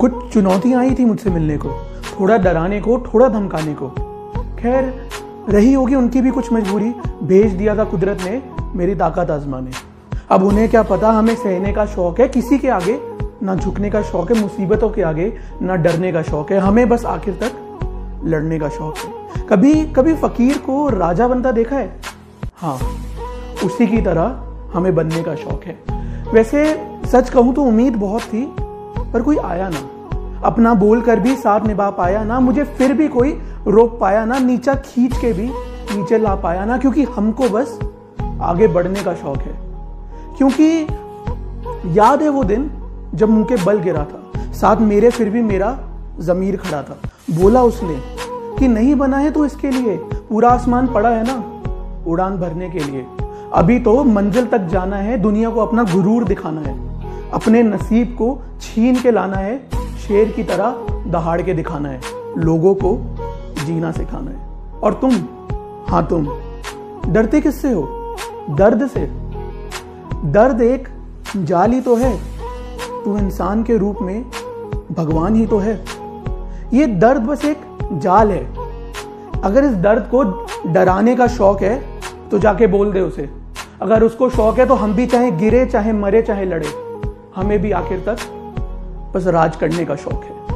कुछ चुनौतियाँ आई थी मुझसे मिलने को, थोड़ा डराने को, थोड़ा धमकाने को। खैर, रही होगी उनकी भी कुछ मजबूरी, भेज दिया था कुदरत ने मेरी ताकत आजमाने। अब उन्हें क्या पता हमें सहने का शौक है, किसी के आगे, ना झुकने का शौक है, मुसीबतों के आगे, ना डरने का शौक है। हमें बस आखिर तक लड़ने का शौक है। कभी कभी फकीर को राजा बनता देखा है? हाँ उसी की तरह हमें बनने का शौक है। वैसे सच कहूँ तो उम्मीद बहुत थी पर कोई आया ना। अपना बोल कर भी साथ निभा पाया ना, मुझे फिर भी कोई रोक पाया ना, नीचा खींच के भी नीचे ला पाया ना, क्योंकि हमको बस आगे बढ़ने का शौक है। क्योंकि याद है वो दिन जब मुँह के बल गिरा था, साथ मेरे फिर भी मेरा जमीर खड़ा था। बोला उसने कि नहीं बना है तो इसके लिए, पूरा आसमान पड़ा है ना, उड़ान भरने के लिए। अभी तो मंजिल तक जाना है, दुनिया को अपना गुरूर दिखाना है। अपने नसीब को छीन के लाना है, शेर की तरह दहाड़ के दिखाना है, लोगों को जीना सिखाना है। और तुम हाँ तुम, डरते किससे हो? दर्द से। दर्द एक जाल तो है, तू इंसान के रूप में भगवान ही तो है। ये दर्द बस एक जाल है। अगर इस दर्द को डराने का शौक है तो जाके बोल दे उसे। अगर उसको शौक है तो हम भी चाहे गिरे, चाहे मरे, चाहे लड़े। हमें भी आखिर तक बस राज करने का शौक है।